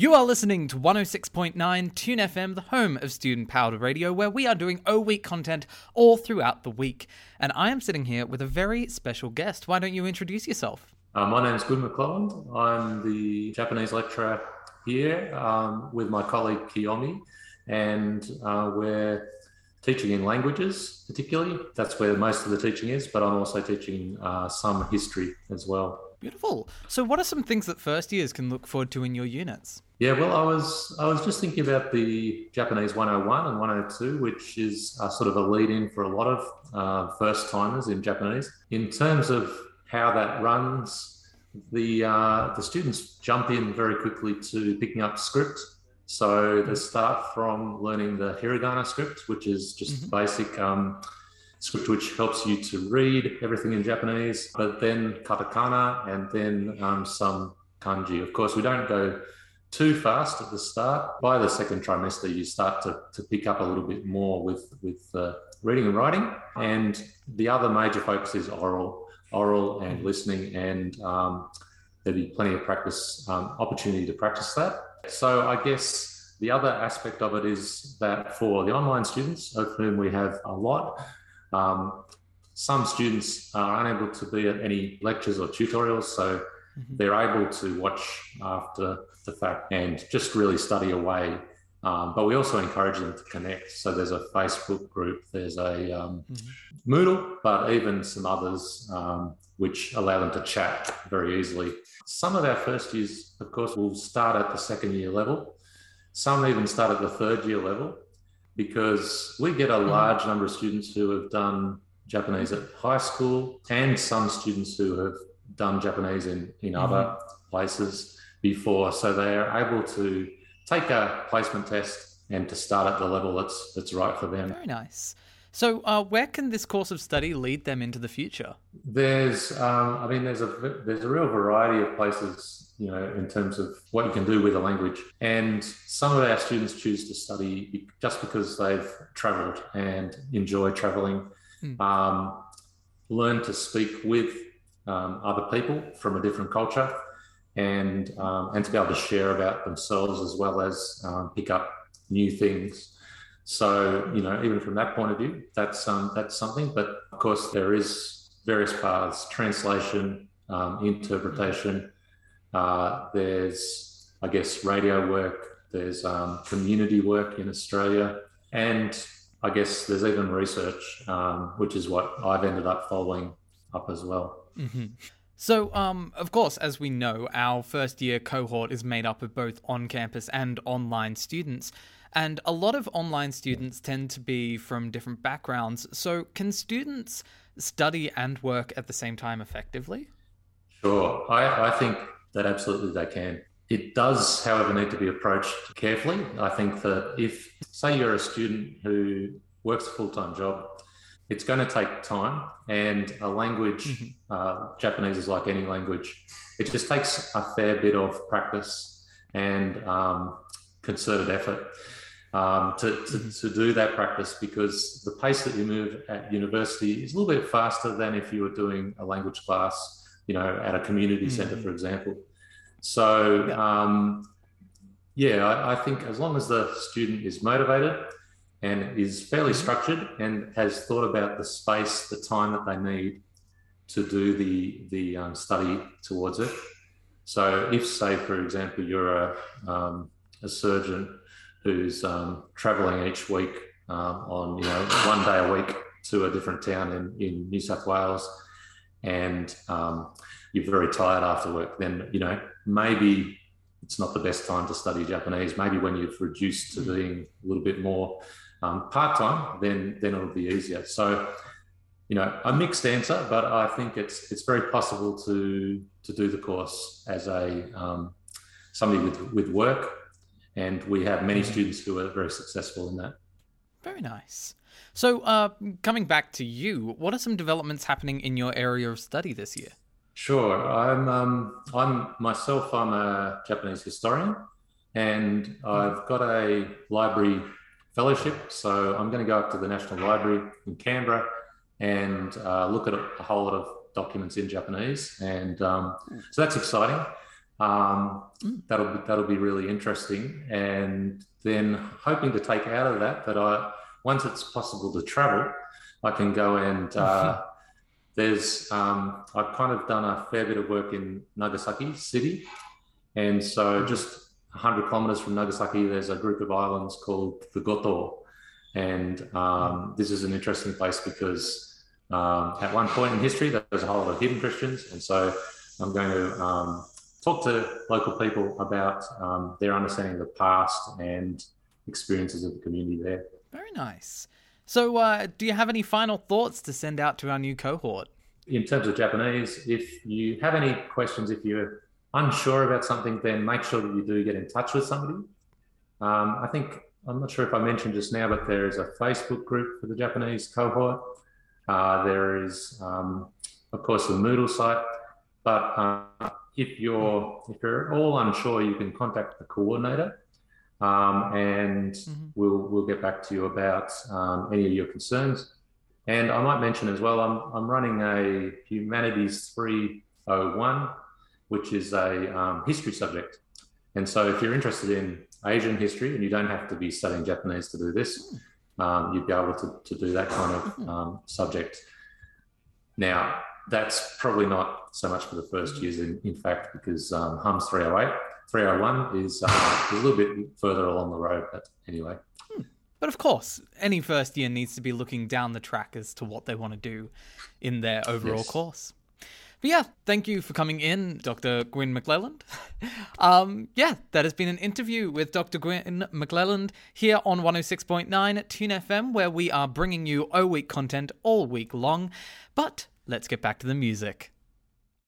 You are listening to 106.9 Tune FM, the home of student powered radio, where we are doing O Week content all throughout the week. And I am sitting here with a very special guest. Why don't you introduce yourself? Uh, my name is Gwyn McClelland. I'm the Japanese lecturer here um, with my colleague Kiyomi, and uh, we're teaching in languages, particularly. That's where most of the teaching is, but I'm also teaching uh, some history as well. Beautiful. So, what are some things that first years can look forward to in your units? Yeah, well, I was I was just thinking about the Japanese 101 and 102, which is a sort of a lead-in for a lot of uh, first timers in Japanese. In terms of how that runs, the uh, the students jump in very quickly to picking up script. So they start from learning the hiragana script, which is just mm-hmm. basic. Um, script which helps you to read everything in Japanese, but then katakana and then um, some kanji. Of course, we don't go too fast at the start. By the second trimester, you start to, to pick up a little bit more with, with uh, reading and writing. And the other major focus is oral, oral and listening. And um, there'll be plenty of practice, um, opportunity to practice that. So I guess the other aspect of it is that for the online students, of whom we have a lot, um, some students are unable to be at any lectures or tutorials, so mm-hmm. they're able to watch after the fact and just really study away. Um, but we also encourage them to connect. So there's a Facebook group, there's a um, mm-hmm. Moodle, but even some others um, which allow them to chat very easily. Some of our first years, of course, will start at the second year level. Some even start at the third year level because we get a mm-hmm. large number of students who have done Japanese at high school and some students who have done Japanese in, in mm-hmm. other places before. So they are able to take a placement test and to start at the level that's that's right for them. Very nice. So, uh, where can this course of study lead them into the future? There's, um, I mean, there's a there's a real variety of places, you know, in terms of what you can do with a language. And some of our students choose to study just because they've travelled and enjoy travelling, hmm. um, learn to speak with um, other people from a different culture, and um, and to be able to share about themselves as well as um, pick up new things. So you know, even from that point of view, that's um, that's something. But of course, there is various paths: translation, um, interpretation. Uh, there's, I guess, radio work. There's um, community work in Australia, and I guess there's even research, um, which is what I've ended up following up as well. Mm-hmm. So, um, of course, as we know, our first year cohort is made up of both on campus and online students. And a lot of online students tend to be from different backgrounds. So, can students study and work at the same time effectively? Sure. I, I think that absolutely they can. It does, however, need to be approached carefully. I think that if, say, you're a student who works a full time job, it's going to take time. And a language, mm-hmm. uh, Japanese is like any language, it just takes a fair bit of practice and um, concerted effort um, to, to, mm-hmm. to, do that practice because the pace that you move at university is a little bit faster than if you were doing a language class, you know, at a community mm-hmm. center, for example. So, yeah, um, yeah I, I, think as long as the student is motivated and is fairly mm-hmm. structured and has thought about the space, the time that they need to do the, the um, study towards it. So, if, say, for example, you're a, um, a surgeon who's um, travelling each week um, on you know one day a week to a different town in, in New South Wales, and um, you're very tired after work, then you know maybe it's not the best time to study Japanese. Maybe when you've reduced to being a little bit more um, part time, then then it'll be easier. So you know a mixed answer, but I think it's it's very possible to to do the course as a um, somebody with with work and we have many students who are very successful in that. Very nice. So, uh, coming back to you, what are some developments happening in your area of study this year? Sure. I'm, um, I'm myself, I'm a Japanese historian, and I've got a library fellowship. So, I'm going to go up to the National Library in Canberra and uh, look at a, a, whole lot of documents in Japanese. And um, so that's exciting. Um. That'll be that'll be really interesting, and then hoping to take out of that that I once it's possible to travel, I can go and uh, mm-hmm. there's um, I've kind of done a fair bit of work in Nagasaki City, and so just 100 kilometers from Nagasaki, there's a group of islands called the Goto, and um, this is an interesting place because um, at one point in history there was a whole lot of hidden Christians, and so I'm going to um, talk to local people about um, their understanding of the past and experiences of the community there. Very nice. So, uh, do you have any final thoughts to send out to our new cohort? In terms of Japanese, if you have any questions, if you're unsure about something, then make sure that you do get in touch with somebody. Um, I think, I'm not sure if I mentioned just now, but there is a Facebook group for the Japanese cohort. Uh, there is, um, of course, the Moodle site. But uh, if you're if you're all unsure, you can contact the coordinator, um, and mm-hmm. we'll we'll get back to you about um, any of your concerns. And I might mention as well, I'm I'm running a Humanities 301, which is a um, history subject. And so, if you're interested in Asian history, and you don't have to be studying Japanese to do this, um, you'd be able to, to do that kind of mm-hmm. um, subject. Now, that's probably not so much for the first years, in, in fact, because um, HUMS 308, 301 is, uh, a little bit further along the road. But anyway. Hmm. But of course, any first year needs to be looking down the track as to what they want to do in their overall yes. course. But yeah, thank you for coming in, Dr. Gwyn McClelland. um, yeah, that has been an interview with Dr. Gwyn McClelland here on 106.9 Tune FM, where we are bringing you O Week content all week long. But let's get back to the music.